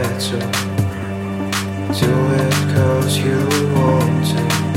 better. Do it cause you want to.